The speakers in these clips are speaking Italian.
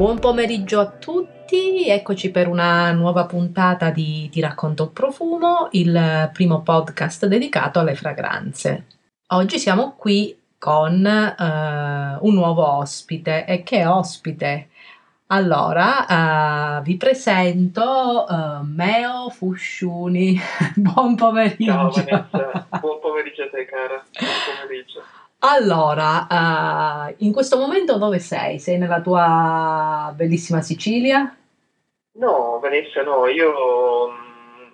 Buon pomeriggio a tutti, eccoci per una nuova puntata di Ti racconto il profumo, il primo podcast dedicato alle fragranze. Oggi siamo qui con uh, un nuovo ospite e che ospite? Allora, uh, vi presento uh, Meo Fusciuni. Buon pomeriggio. Ciao Vanessa, buon pomeriggio a te cara. Buon pomeriggio. Allora, uh, in questo momento dove sei? Sei nella tua bellissima Sicilia? No, Vanessa, no, io mm,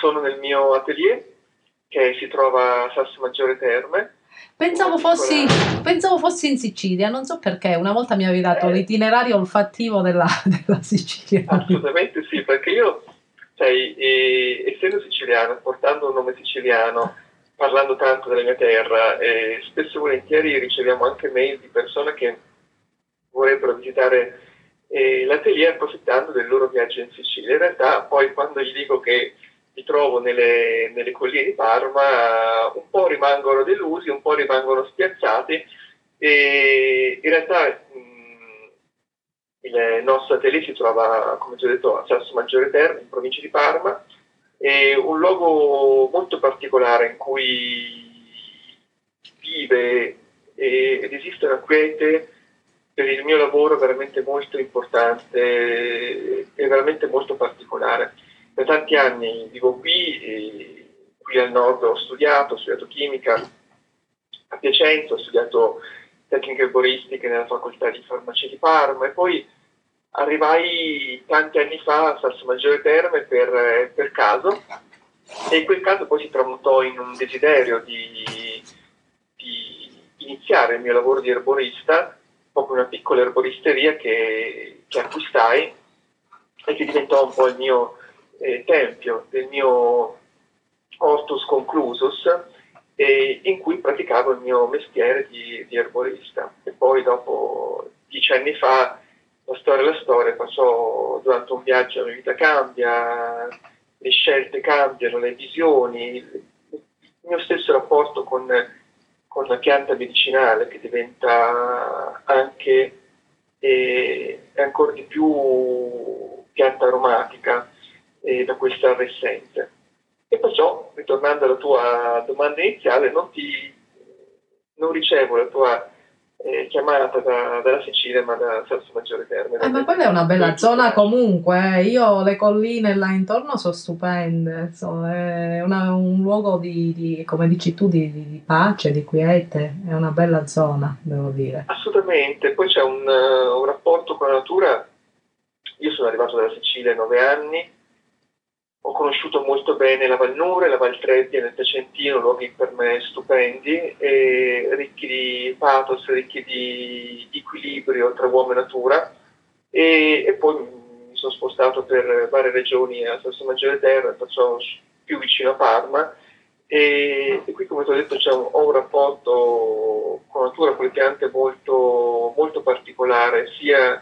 sono nel mio atelier che si trova a Sasso Maggiore Terme. Pensavo fossi, pensavo fossi, in Sicilia, non so perché, una volta mi avevi dato eh, l'itinerario olfattivo della, della, Sicilia. Assolutamente sì, perché io, sai, eh, essendo siciliano, portando un nome siciliano, parlando tanto della mia terra e spesso e volentieri riceviamo anche mail di persone che vorrebbero visitare eh, l'atelier approfittando del loro viaggio in Sicilia. In realtà poi quando gli dico che mi trovo nelle, nelle colline di Parma un po' rimangono delusi, un po' rimangono spiazzati e in realtà mh, il nostro atelier si trova, come ho detto, a Sasso Maggiore Terme, in provincia di Parma, è un luogo molto particolare in cui vive ed esiste una quiete per il mio lavoro veramente molto importante e veramente molto particolare. Da tanti anni vivo qui, qui al nord ho studiato, ho studiato chimica a Piacenza, ho studiato tecniche erboristiche nella facoltà di farmacia di Parma e poi arrivai tanti anni fa a Salso Maggiore Terme per, per, caso e quel caso poi si tramutò in un desiderio di, di iniziare il mio lavoro di erborista, proprio una piccola erboristeria che, che acquistai e che diventò un po' il mio eh, tempio, del mio hortus conclusus, e in cui praticavo il mio mestiere di, di erborista. E poi dopo dieci anni fa la storia è la storia, passò durante un viaggio la vita cambia, le scelte cambiano, le visioni, il mio stesso rapporto con, con la pianta medicinale che diventa anche e ancora di più pianta aromatica eh, da questa arrescente. E perciò, ritornando alla tua domanda iniziale, non, ti, non ricevo la tua eh, chiamata da, dalla Sicilia ma da Salso Maggiore Terme. Eh, ma quella è una bella zona comunque, eh. io le colline là intorno sono stupende, insomma, è una, un luogo di, di, come dici tu, di, di, pace, di quiete, è una bella zona, devo dire. Assolutamente, poi c'è un, uh, un rapporto con la natura, io sono arrivato dalla Sicilia a nove anni, ho conosciuto molto bene la Valnure, la Valtrebbia nel Tacentino, luoghi per me stupendi, ricchi di pathos, ricchi di, equilibrio tra uomo e natura. E, e, poi mi sono spostato per varie regioni a Sasso Maggiore Terra, perciò più vicino a Parma. E, e qui, come ti ho detto, un, ho un rapporto con la natura, con le piante molto, molto particolare, sia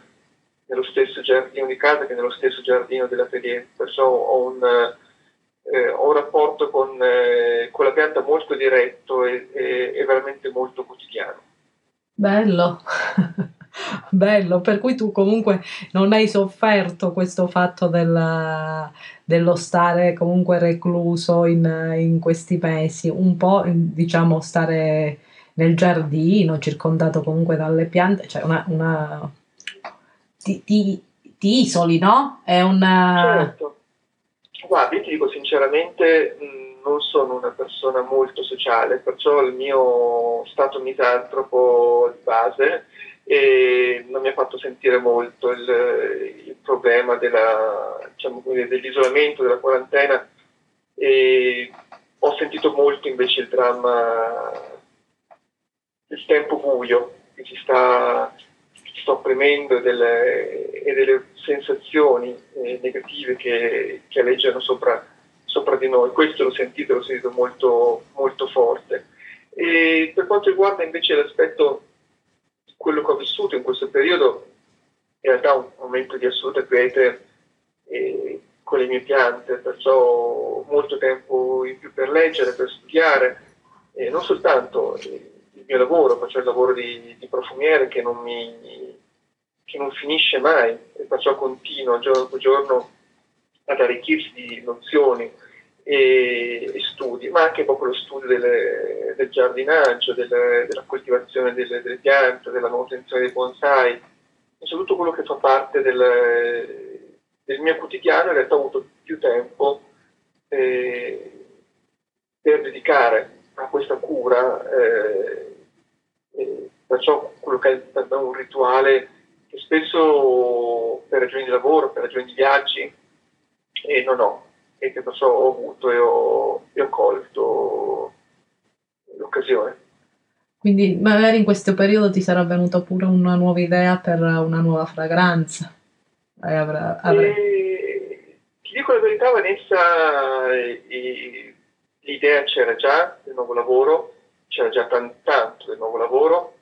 nello stesso giardino di casa che nello stesso giardino dell'atelier, perciò ho un, eh, ho un rapporto con, eh, con, la pianta molto diretto e, e, e veramente molto quotidiano. Bello. Bello, per cui tu comunque non hai sofferto questo fatto della, dello stare comunque recluso in, in, questi mesi, un po' diciamo stare nel giardino, circondato comunque dalle piante, cioè una, una ti, ti, ti isoli, no? È un... Certo. Guarda, io ti dico sinceramente, non sono una persona molto sociale, perciò il mio stato misantropo di base e non mi ha fatto sentire molto il, il problema della, diciamo, dell'isolamento, della quarantena e ho sentito molto invece il dramma del tempo buio che ci sta sta opprimendo delle, e delle sensazioni eh, negative che, che alleggiano sopra, sopra, di noi. Questo l'ho sentito, l'ho sentito molto, molto forte. E per quanto riguarda invece l'aspetto quello che ho vissuto in questo periodo, in realtà un momento di assoluta quiete eh, con le mie piante, perciò molto tempo in più per leggere, per studiare, eh, non soltanto il mio lavoro, faccio il lavoro di, di profumiere che non mi che non finisce mai. E perciò continua giorno dopo giorno ad arricchirsi di nozioni e, e studi, ma anche proprio lo studio delle, del giardinaggio, delle, della coltivazione delle, delle, piante, della manutenzione dei bonsai, insomma tutto quello che fa parte del, del mio quotidiano in realtà ho avuto più tempo eh, per dedicare questa cura, eh, eh, perciò quello che è per un rituale che spesso per ragioni di lavoro, per ragioni di viaggi, eh, non ho e che perciò ho avuto e ho, e ho colto l'occasione. Quindi magari in questo periodo ti sarà venuta pure una nuova idea per una nuova fragranza. Avrà, avrà... ti dico la verità Vanessa, l'idea c'era già del nuovo lavoro, c'era già tanto, del nuovo lavoro,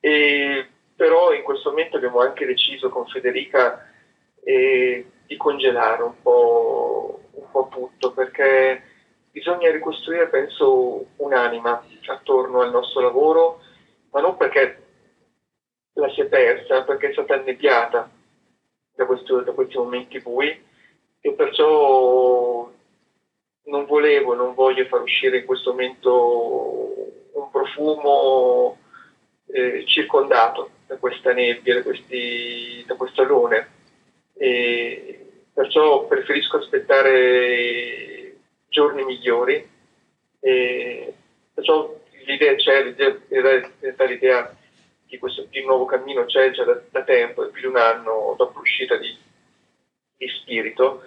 e, però in questo momento abbiamo anche deciso con Federica eh, di congelare un po' un po' tutto perché bisogna ricostruire, penso, un'anima attorno al nostro lavoro, ma non perché la si è persa, perché è stata annebbiata da, da questi momenti bui e perciò non volevo, non voglio far uscire in questo momento un profumo eh, circondato da questa nebbia, da, questi, da questo alone. E, perciò preferisco aspettare giorni migliori e perciò l'idea c'è, l'idea, l'idea, l'idea di questo di nuovo cammino c'è già da, da, tempo, è più di un anno dopo l'uscita di, di Spirito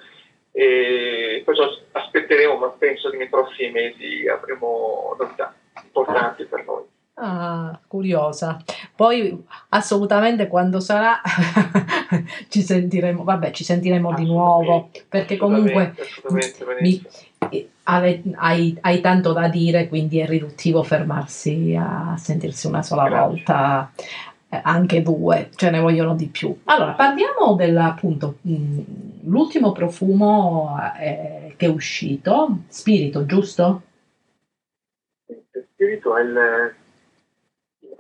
e perciò aspetteremo, ma penso che nei prossimi mesi avremo novità importanti per noi. Ah, curiosa. Poi assolutamente quando sarà ci sentiremo, vabbè, ci sentiremo di nuovo perché comunque mi, hai, hai, hai, tanto da dire, quindi è riduttivo fermarsi a sentirsi una sola Grazie. volta, eh, anche due, ce ne vogliono di più. Allora, parliamo dell'appunto, mh, mm, profumo eh, che è uscito, Spirito, giusto? Spirito è il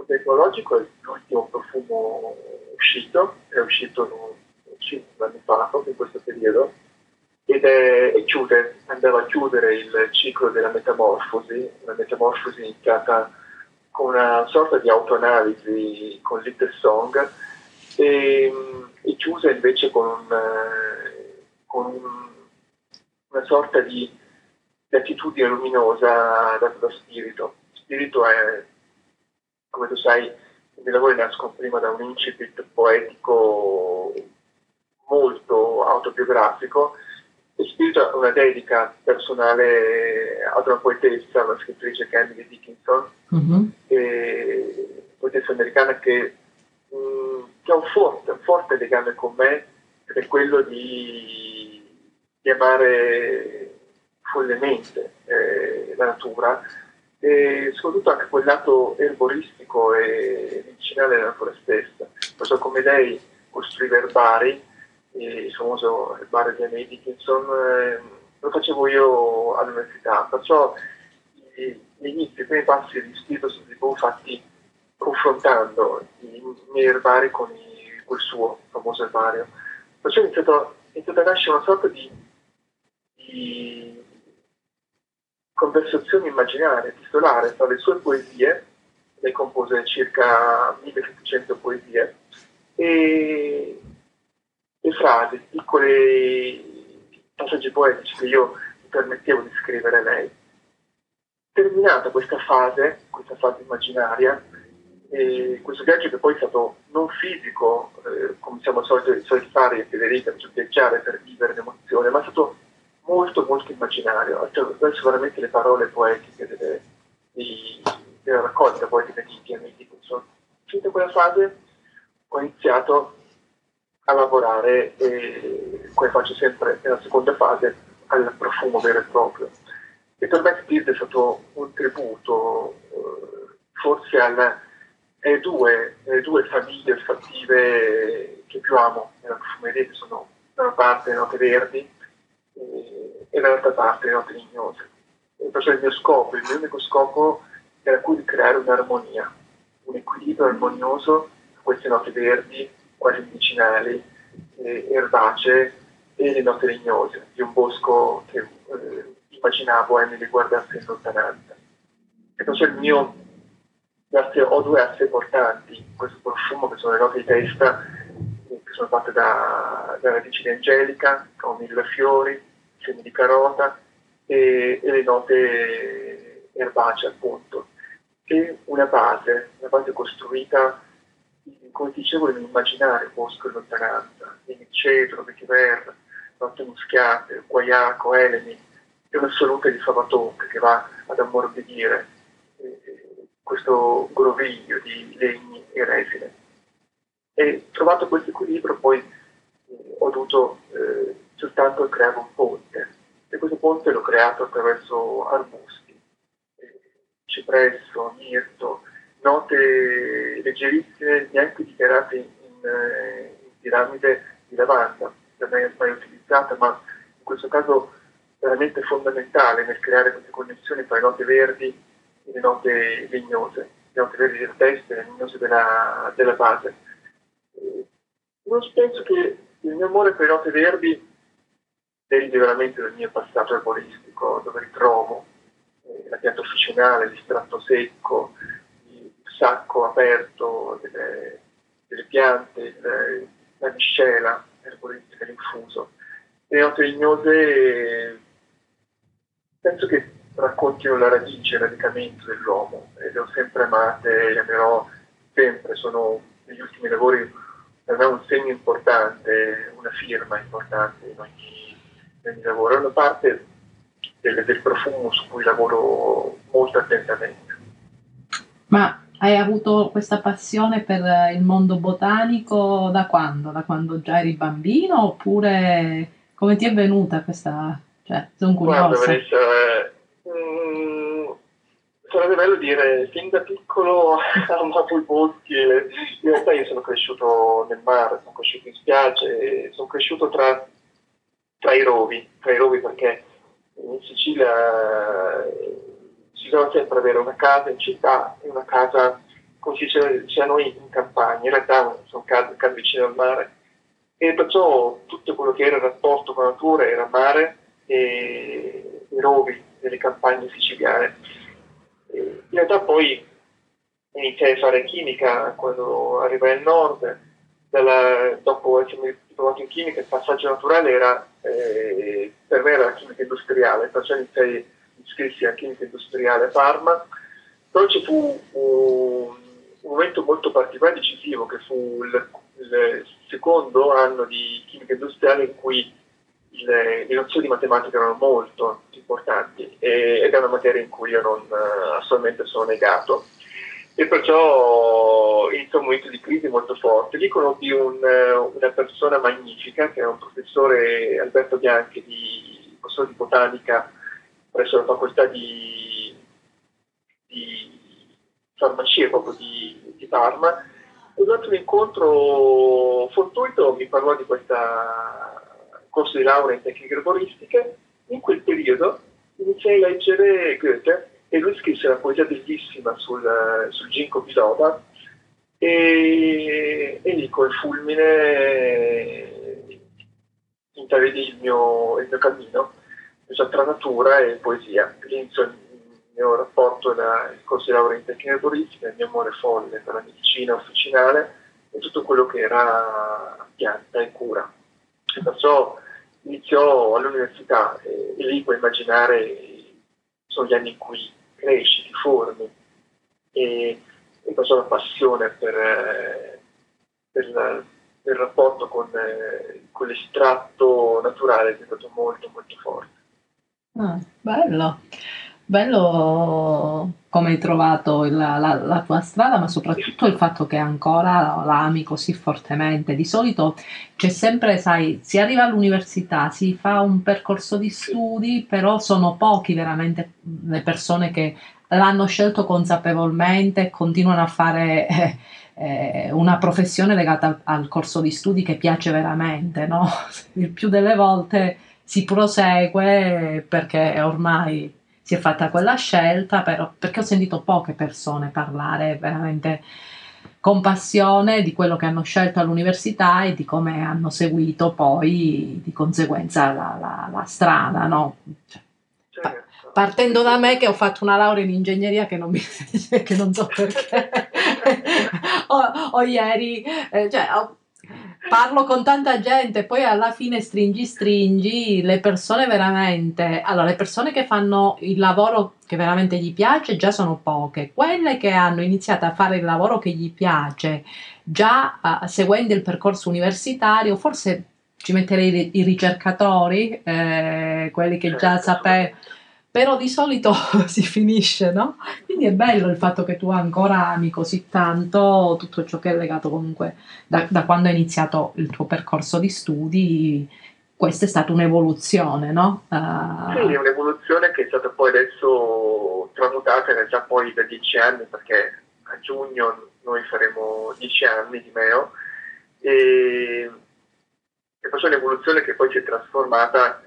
tecnologico è l'ultimo profumo uscito, è uscito 5 anni fa, proprio in questo periodo, ed è, è chiude, andava a chiudere il ciclo della metamorfosi, una metamorfosi iniziata una sorta di autoanalisi con Little Song e, e chiusa invece con, un, con un, una sorta di, di attitudine luminosa data da spirito. Spirito è come tu sai, i miei lavori nascono prima da un incipit poetico molto autobiografico e spirito una dedica personale ad una poetessa, una scrittrice che è Emily Dickinson, mm-hmm. Poetessa americana che, mh, mm, che, ha un forte, forte legame con me, ed è quello di, di amare follemente eh, la natura e soprattutto anche quel lato erboristico e medicinale della natura stessa. Perciò come lei costruiva erbari, il famoso erbario di Annie Dickinson, eh, lo facevo io all'università, perciò gli inizi, i primi passi di spirito sono tipo fatti confrontando i miei erbari con i, quel suo famoso erbario. Perciò è iniziato, a nascere una sorta di, di conversazioni immaginarie, epistolare tra le sue poesie, lei compose circa 1700 poesie, e le frasi, piccoli passaggi poetici che io mi permettevo di scrivere lei. Terminata questa fase, questa fase immaginaria, questo viaggio che poi è stato non fisico, eh, come siamo soliti, soliti fare Federica, cioè viaggiare per vivere l'emozione, ma è stato molto molto immaginario, attraverso veramente le parole poetiche delle, di, della raccolta poetica di Piani Dickinson. Finita quella fase ho iniziato a lavorare, e, come faccio sempre nella seconda fase, al profumo vero e proprio. E per me Spirit è stato un tributo eh, forse alle due, due, famiglie olfattive che più amo nella profumeria, che sono da una parte le note verdi e dall'altra parte le note lignose. E perciò il mio scopo, il mio unico scopo era quello di creare un'armonia, un equilibrio armonioso tra queste note verdi quasi medicinali, eh, erbacee e le note legnose di un bosco che eh, immaginavo Emily guardasse in lontananza. E perciò il mio ho due assi importanti in questo profumo che sono le note di testa che sono fatte da, da radici di angelica, con mille fiori, semi di carota e, e le note erbacee appunto. E una base, una base costruita come dicevo, nell'immaginare bosco in lontananza, quindi cedro, vetiver, notte muschiate, guaiaco, elemi, e un'assoluta di Salvatore che va ad ammorbidire eh, questo groviglio di legni e resine. E trovato questo equilibrio poi eh, ho dovuto eh, soltanto creare un ponte e questo ponte l'ho creato attraverso arbusti, eh, cipresso, mirto, note leggerissime, neanche dichiarate in, in, in piramide di lavanda, da me mai utilizzata, ma in questo caso veramente fondamentale nel creare queste connessioni tra le note verdi e le note legnose, le note verdi del testo e le legnose della, della base. Io penso che il mio amore per le note verdi derivi veramente dal mio passato erboristico, dove ritrovo eh, la pianta officinale, l'estratto secco, sacco aperto delle, delle piante, il, la miscela erboristica, l'infuso. Le note legnose penso che raccontino la radice, il radicamento dell'uomo e le ho sempre amate, le amerò sempre, sono negli ultimi lavori per me un segno importante, una firma importante in ogni, in ogni lavoro, è una parte del, del profumo su cui lavoro molto attentamente. Ma hai avuto questa passione per il mondo botanico da quando? Da quando già eri bambino oppure come ti è venuta questa... cioè, sono curiosa. Guarda Vanessa, mm, sarebbe bello dire fin da piccolo ho amato i boschi in realtà io sono cresciuto nel mare, sono cresciuto in spiagge, sono cresciuto tra, tra i rovi, tra i rovi perché in Sicilia bisogna sempre avere una casa in città e una casa, come si dice, sia noi in campagna, in realtà sono case, case vicine al mare e perciò tutto quello che era il rapporto con la natura era mare e rovi delle campagne siciliane. in realtà poi iniziai a fare chimica quando arrivai al nord, dalla, dopo essermi diplomato in chimica il passaggio naturale era eh, per me era la chimica industriale, perciò iniziai iscrissi a chimica industriale a Parma, poi ci fu un, un momento molto particolare e decisivo che fu il, il, secondo anno di chimica industriale in cui le, le nozioni di matematica erano molto importanti e, ed è una materia in cui io non, assolutamente sono negato e perciò iniziò un momento di crisi molto forte. Lì conobbi un, una persona magnifica che è un professore Alberto Bianchi, di, professore di botanica presso la facoltà di, di farmacia proprio di, di Parma. E durante un incontro fortuito mi parlò di questo corso di laurea in tecniche erboristiche. In quel periodo iniziai a leggere Goethe e lui scrisse una poesia bellissima sul, sul ginkgo biloba e, e lì col fulmine intravedì il mio, il mio cammino tra natura e poesia. L'inizio il mio rapporto da il corso di laurea in tecnica erboristica, il mio amore folle per la medicina officinale e tutto quello che era pianta e cura. E perciò iniziò all'università e, lì puoi immaginare sono gli anni in cui cresci, ti formi e, e perciò la passione per, per, la, per il rapporto con, con l'estratto naturale è diventato molto molto forte. Ah, bello. Bello come hai trovato il- la, la tua strada, ma soprattutto il fatto che ancora la ami così fortemente. Di solito c'è sempre, sai, si arriva all'università, si fa un percorso di studi, però sono pochi veramente le persone che l'hanno scelto consapevolmente e continuano a fare eh, eh, una professione legata al, al corso di studi che piace veramente, no? Il più delle volte si prosegue perché ormai si è fatta quella scelta, però, perché ho sentito poche persone parlare veramente con passione di quello che hanno scelto all'università e di come hanno seguito poi di conseguenza la, la, la strada, no? Cioè, certo. partendo da me che ho fatto una laurea in ingegneria che non, mi, che non so perché, o, o, ieri, eh, cioè, ho, parlo con tanta gente, poi alla fine stringi stringi, le persone veramente, allora le persone che fanno il lavoro che veramente gli piace già sono poche, quelle che hanno iniziato a fare il lavoro che gli piace già uh, seguendo il percorso universitario, forse ci metterei i ricercatori, eh, quelli che già certo, sapevano però di solito si finisce, no? Quindi è bello il fatto che tu ancora ami così tanto tutto ciò che è legato comunque da, da quando hai iniziato il tuo percorso di studi, questa è stata un'evoluzione, no? Uh... Sì, un'evoluzione che è stata poi adesso tramutata in realtà poi da dieci anni, perché a giugno noi faremo dieci anni di Meo, e, e poi c'è un'evoluzione che poi si è trasformata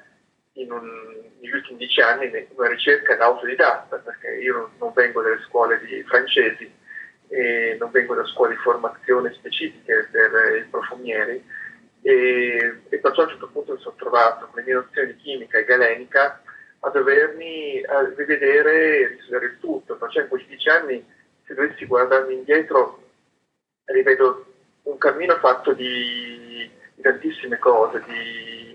un, negli ultimi dieci anni una ricerca da autodidatta, perché io non vengo dalle scuole di francesi e non vengo da scuole di formazione specifiche per i profumieri. E, e perciò a un certo punto mi sono trovato con le mie nozioni di chimica e galenica a dovermi a rivedere e risolvere il tutto, perciò in questi dieci anni se dovessi guardarmi indietro rivedo un cammino fatto di, di tantissime cose, di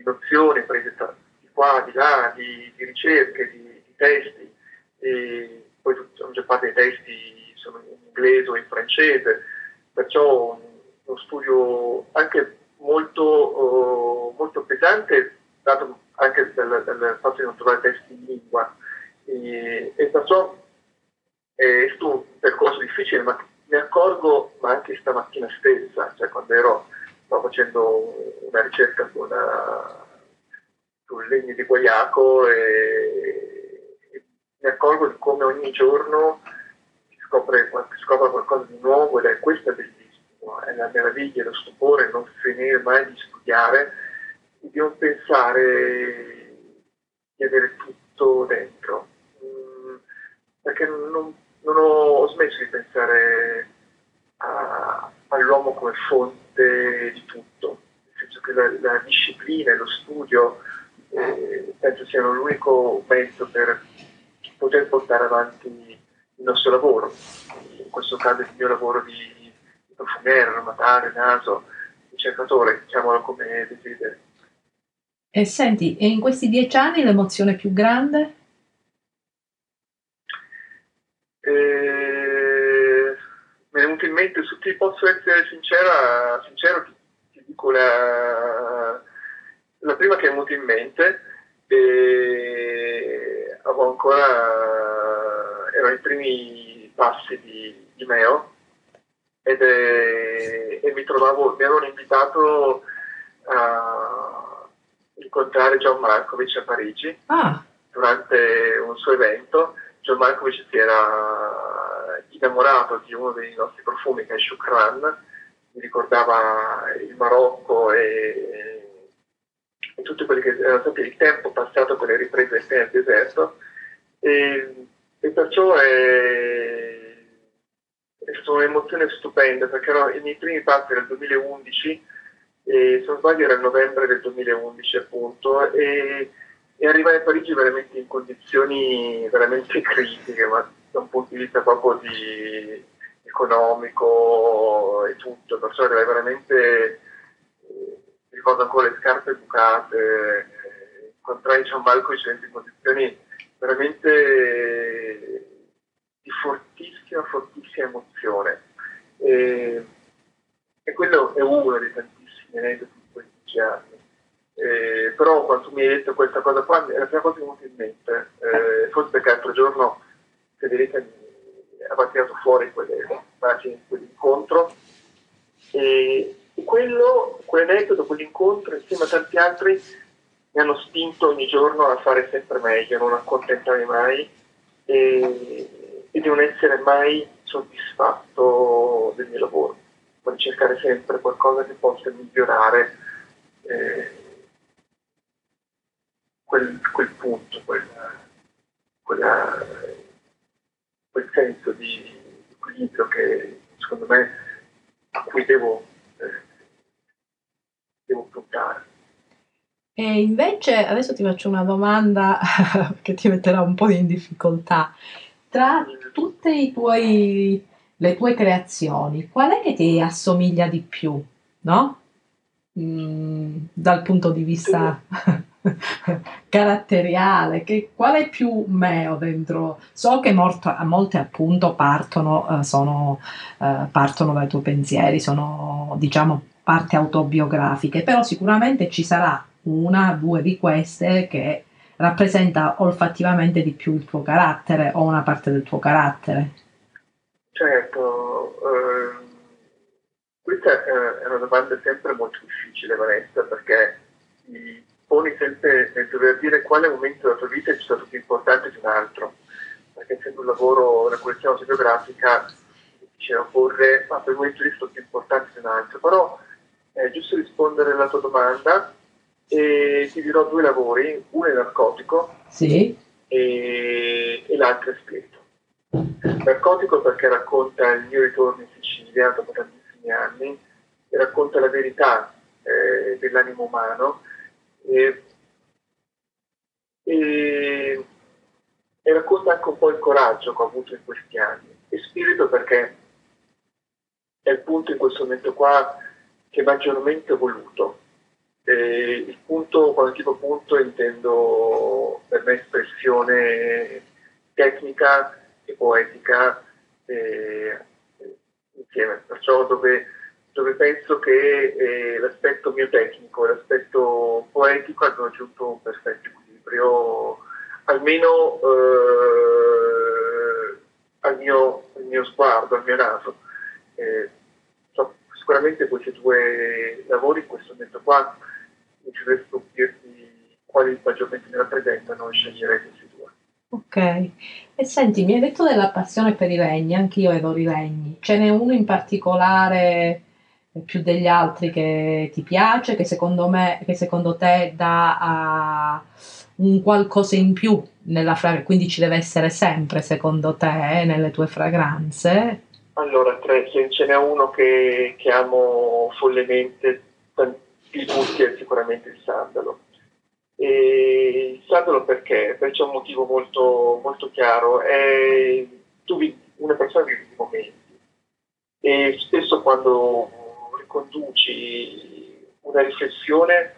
di nozioni prese di qua, di là, di, di ricerche, di, di, testi, e poi la maggior parte dei testi sono in inglese o in francese, perciò uno studio anche molto, uh, molto pesante, dato anche dal, dal, fatto di non trovare testi in lingua. E, e perciò è stato un percorso difficile, ma mi accorgo, ma anche stamattina stessa, cioè quando ero sto facendo una ricerca su una, sul legno di guaiaco e, e, mi accorgo di come ogni giorno si scopre, si scopre qualcosa di nuovo ed è questo bellissimo, è la meraviglia, lo stupore, non finire mai di studiare e di non pensare di avere tutto dentro. Mm, perché non, non ho, ho, smesso di pensare a, all'uomo come fonte di tutto, nel senso che la, la disciplina e lo studio eh, penso siano l'unico mezzo per poter portare avanti il nostro lavoro, in questo caso il mio lavoro di, profumiere, aromatare, naso, ricercatore, diciamolo come desideri. E senti, e in questi dieci anni l'emozione più grande? Eh, mi è venuto in mente, se ti posso essere sincera, sincero, ti, ti dico la, la prima che è venuta in mente, e avevo ancora, erano i primi passi di, di Meo ed è, e mi trovavo, mi avevano invitato a incontrare John Markovic a Parigi ah. durante un suo evento. John Markovic si era innamorato di uno dei nostri profumi che è Shukran, mi ricordava il Marocco e e tutto quello che era stato il tempo passato con le riprese nel deserto. E, e perciò è, è, stata un'emozione stupenda perché erano i miei primi passi nel 2011 e se non sbaglio era il novembre del 2011 appunto e, e arrivare a Parigi veramente in condizioni veramente critiche ma da un punto di vista proprio di economico e tutto perciò era veramente ricordo ancora le scarpe bucate, eh, incontrai Gian Malkovic in condizioni veramente di fortissima, fortissima emozione. E, e quello è uno dei tantissimi aneddoti di questi anni. Eh, però quando mi hai detto questa cosa qua, è la prima cosa che mi è venuta in mente, eh, forse perché l'altro giorno Federica aveva tirato fuori quelle immagini quell'incontro e, quello, quell'aneddoto, quell'incontro, insieme a tanti altri, mi hanno spinto ogni giorno a fare sempre meglio, non accontentarmi mai e, e di non essere mai soddisfatto del mio lavoro, ma di cercare sempre qualcosa che possa migliorare eh, quel, quel, punto, quel, quella, quel senso di, equilibrio che secondo me a cui devo, eh, devo puntare. E invece adesso ti faccio una domanda che ti metterà un po' in difficoltà. Tra tutte tuoi, le tue creazioni, qual è che ti assomiglia di più, no? Mm, dal punto di vista caratteriale, che, qual è più meo dentro? So che molto, molte appunto partono, eh, sono, eh, partono dai tuoi pensieri, sono diciamo parti autobiografiche, però sicuramente ci sarà una, due di queste che rappresenta olfattivamente di più il tuo carattere o una parte del tuo carattere. Certo, eh, questa è una domanda sempre molto difficile Vanessa perché ti poni sempre nel dover dire quale momento della tua vita è stato più importante di un altro, perché essendo un lavoro, una collezione autobiografica, difficile porre, ma per il momento è stato più importante di un altro, però è giusto rispondere alla tua domanda e ti dirò due lavori, uno è narcotico sì. e, e l'altro è spirito. Narcotico perché racconta il mio ritorno in Sicilia dopo tantissimi anni e racconta la verità eh, dell'animo umano e, e, racconta anche un po' il coraggio che ho avuto in questi anni. E spirito perché è il punto in questo momento qua che maggiormente ho voluto e il punto, quando dico punto intendo per me espressione tecnica e poetica eh, insieme, perciò dove, dove penso che eh, l'aspetto mio tecnico e l'aspetto poetico hanno raggiunto un perfetto equilibrio, almeno eh, al, mio, al, mio, sguardo, al mio naso. Eh, so, sicuramente questi due lavori in questo momento qua mi ci resto dirti quali maggiormente mi rappresentano e sceglierei questi due. Ok, e senti, mi hai detto della passione per i legni, anch'io adoro i legni. Ce n'è uno in particolare più degli altri che ti piace, che secondo me, che secondo te dà uh, un qualcosa in più nella fragranza, quindi ci deve essere sempre, secondo te, nelle tue fragranze? Allora, tre, ce n'è uno che, che amo follemente, il tutti è sicuramente il sandalo. E il sandalo perché? Perché c'è un motivo molto, molto chiaro. È, tu vivi, una persona vive i momenti e spesso quando riconduci una riflessione,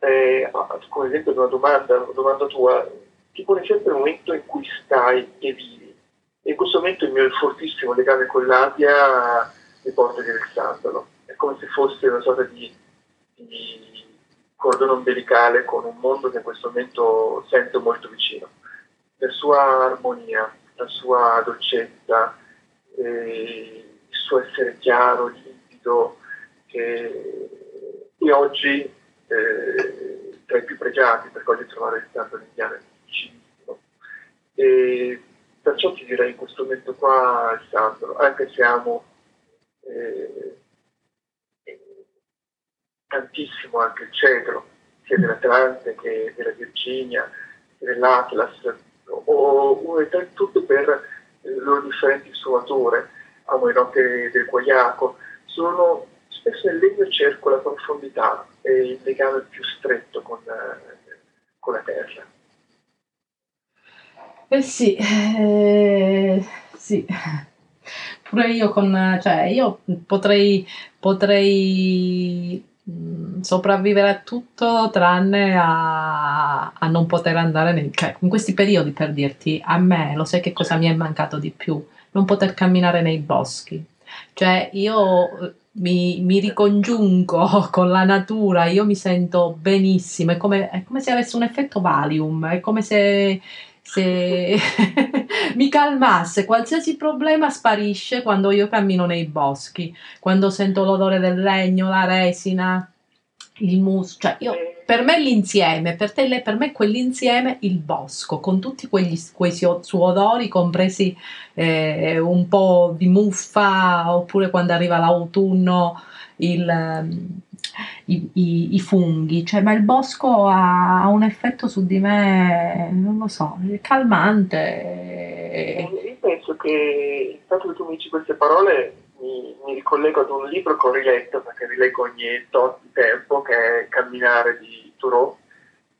eh, come esempio una domanda, una domanda tua, ti pone sempre il momento in cui stai e vivi. E in questo momento il mio fortissimo legame con l'Asia mi porta sandalo. È come se fosse una sorta di di cordone ombelicale con un mondo che in questo momento sento molto vicino. La sua armonia, la sua dolcezza, eh, il suo essere chiaro, limpido, che, che oggi eh, tra i più pregiati, perché oggi trovare il santo indiano è difficilissimo. E perciò ti direi in questo momento qua il santo, anche se amo eh, tantissimo anche il cedro, sia dell'Atlante che della Virginia, dell'Atlas, o uno tutto per le loro differenti sfumature, amo le note del guaiaco, sono spesso nel legno cerco la profondità e il legame più stretto con, con la terra. Eh sì, eh, sì, pure io con, cioè io potrei, potrei Mm, sopravvivere a tutto tranne a, a non poter andare nei, cioè, in questi periodi per dirti a me lo sai che cosa mi è mancato di più? Non poter camminare nei boschi. Cioè io eh, mi, mi ricongiungo con la natura io mi sento benissimo è come, è come se avesse un effetto Valium è come se se mi calmasse, qualsiasi problema sparisce quando io cammino nei boschi, quando sento l'odore del legno, la resina, il muso, cioè io, per me l'insieme, per te per me quell'insieme il bosco, con tutti quegli, quei odori, compresi eh, un po' di muffa, oppure quando arriva l'autunno il i, i, i, funghi, cioè, ma il bosco ha, ha, un effetto su di me, non lo so, calmante. Io penso che il fatto che tu mi dici queste parole mi, mi ricollego ad un libro che ho riletto, perché rileggo ogni tot tempo, che è Camminare di Thoreau.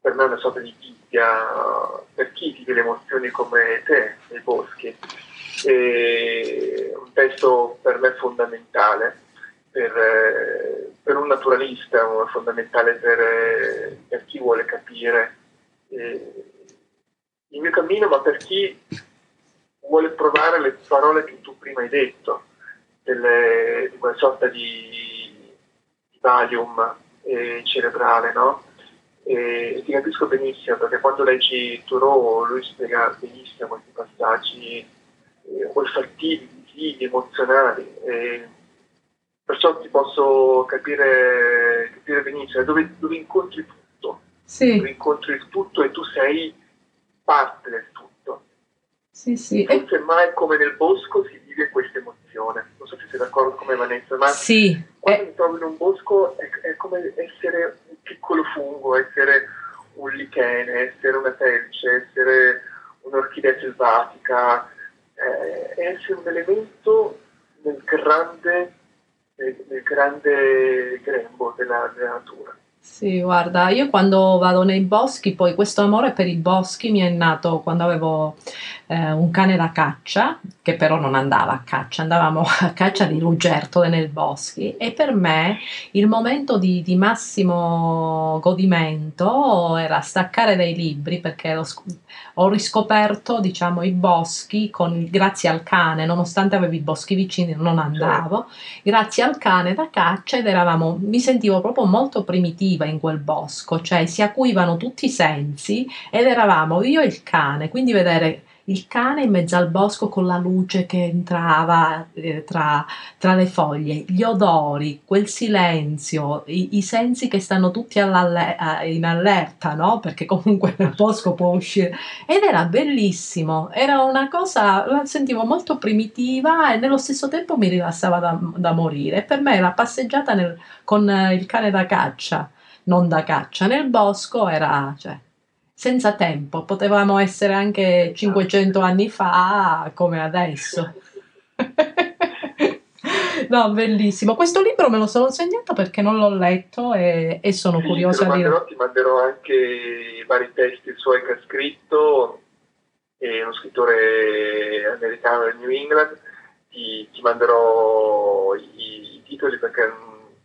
Per me è una sorta di Bibbia per chi vive le emozioni come te nei boschi. È un testo per me fondamentale, per, per un naturalista, fondamentale per, per chi vuole capire eh, il mio cammino, ma per chi vuole provare le parole che tu prima hai detto, delle, di quella sorta di, di valium eh, cerebrale, no? E ti capisco benissimo perché quando leggi Thoreau lui spiega benissimo questi passaggi eh, olfattivi, visivi, emozionali. E perciò ti posso capire, capire benissimo dove, dove incontri tutto. Sì. Dove incontri il tutto e tu sei parte del tutto. Sì, sì. Forse mai come nel bosco si vive questa emozione. Non so se sei d'accordo come Vanessa, ma sì. quando mi trovo in un bosco è, è, come essere un piccolo fungo, essere un lichene, essere una felce, essere un'orchidea selvatica, eh, essere un elemento nel grande, nel, nel grande grembo della, della natura. Sì, guarda, io quando vado nei boschi, poi questo amore per i boschi mi è nato quando avevo eh, un cane da caccia, che però non andava a caccia, andavamo a caccia di lucertole nei boschi e per me il momento di, di massimo godimento era staccare dai libri perché lo, ho riscoperto diciamo i boschi con, grazie al cane, nonostante avevo i boschi vicini non andavo, grazie al cane da caccia ed eravamo, mi sentivo proprio molto primitiva in quel bosco, cioè si acuivano tutti i sensi ed eravamo io e il cane, quindi vedere il cane in mezzo al bosco con la luce che entrava eh, tra, tra, le foglie, gli odori, quel silenzio, i, i sensi che stanno tutti in allerta, no? Perché comunque nel bosco può uscire. Ed era bellissimo, era una cosa, la sentivo molto primitiva e nello stesso tempo mi rilassava da, da morire. Per me la passeggiata nel, con il cane da caccia, non da caccia, nel bosco era... Cioè, senza tempo, potevamo essere anche 500 anni fa come adesso. no, bellissimo. Questo libro me lo sono segnato perché non l'ho letto e, e sono sì, curiosa di... Manderò, ti manderò anche i vari testi suoi che ha scritto, è uno scrittore americano del New England, ti, ti manderò i, i titoli perché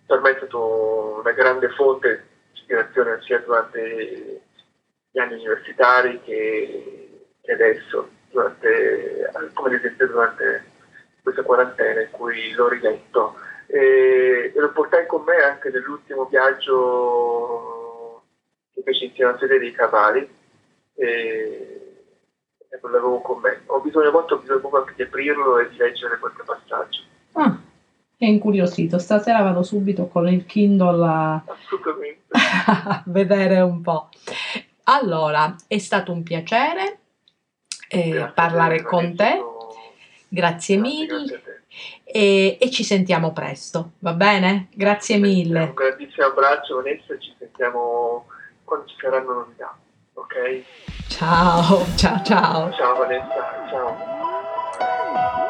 per me è stato una grande fonte di ispirazione sia durante gli anni universitari che, adesso, durante, come ad esempio durante questa quarantena in cui l'ho riletto. E, e lo portai con me anche nell'ultimo viaggio che feci insieme a sede dei cavalli. E, e lo avevo con me. Ho bisogno, a volte ho bisogno proprio anche di aprirlo e di leggere qualche passaggio. È incuriosito. Stasera vado subito con il Kindle a, a vedere un po'. Allora, è stato un piacere eh, parlare con te. Grazie mille e, e, ci sentiamo presto, va bene? Grazie mille. Un grandissimo abbraccio Vanessa, ci sentiamo quando ci saranno novità, ok? Ciao, ciao, ciao. Ciao Vanessa, ciao.